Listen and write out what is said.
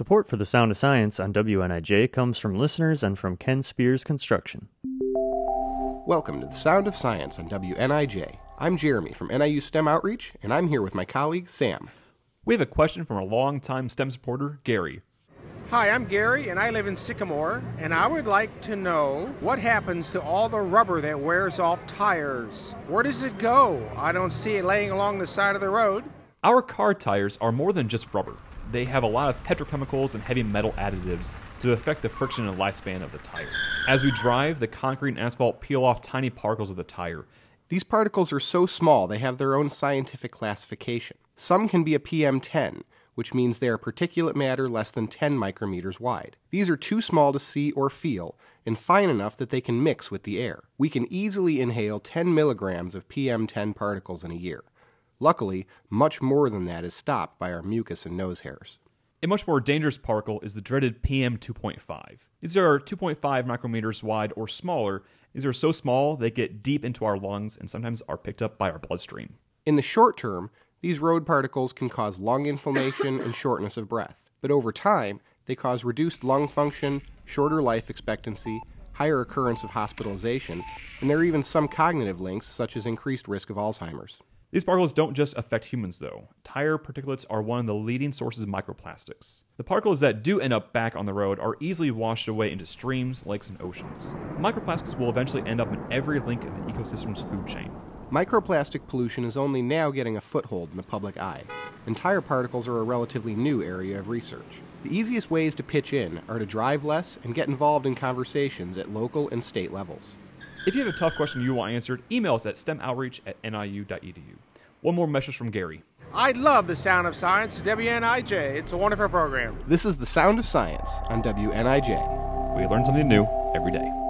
Support for the Sound of Science on WNIJ comes from listeners and from Ken Spears Construction. Welcome to the Sound of Science on WNIJ. I'm Jeremy from NIU STEM Outreach, and I'm here with my colleague Sam. We have a question from a longtime STEM supporter, Gary. Hi, I'm Gary, and I live in Sycamore, and I would like to know what happens to all the rubber that wears off tires. Where does it go? I don't see it laying along the side of the road. Our car tires are more than just rubber. They have a lot of petrochemicals and heavy metal additives to affect the friction and lifespan of the tire. As we drive, the concrete and asphalt peel off tiny particles of the tire. These particles are so small they have their own scientific classification. Some can be a PM10, which means they are particulate matter less than 10 micrometers wide. These are too small to see or feel and fine enough that they can mix with the air. We can easily inhale 10 milligrams of PM10 particles in a year. Luckily, much more than that is stopped by our mucus and nose hairs. A much more dangerous particle is the dreaded PM 2.5. These are 2.5 micrometers wide or smaller. These are so small they get deep into our lungs and sometimes are picked up by our bloodstream. In the short term, these road particles can cause lung inflammation and shortness of breath, but over time, they cause reduced lung function, shorter life expectancy, higher occurrence of hospitalization, and there are even some cognitive links, such as increased risk of Alzheimer's. These particles don't just affect humans, though. Tire particulates are one of the leading sources of microplastics. The particles that do end up back on the road are easily washed away into streams, lakes, and oceans. Microplastics will eventually end up in every link in the ecosystem's food chain. Microplastic pollution is only now getting a foothold in the public eye, and tire particles are a relatively new area of research. The easiest ways to pitch in are to drive less and get involved in conversations at local and state levels. If you have a tough question you want answered, email us at stemoutreach at niu.edu. One more message from Gary. I love the sound of science, WNIJ. It's a wonderful program. This is The Sound of Science on WNIJ. We learn something new every day.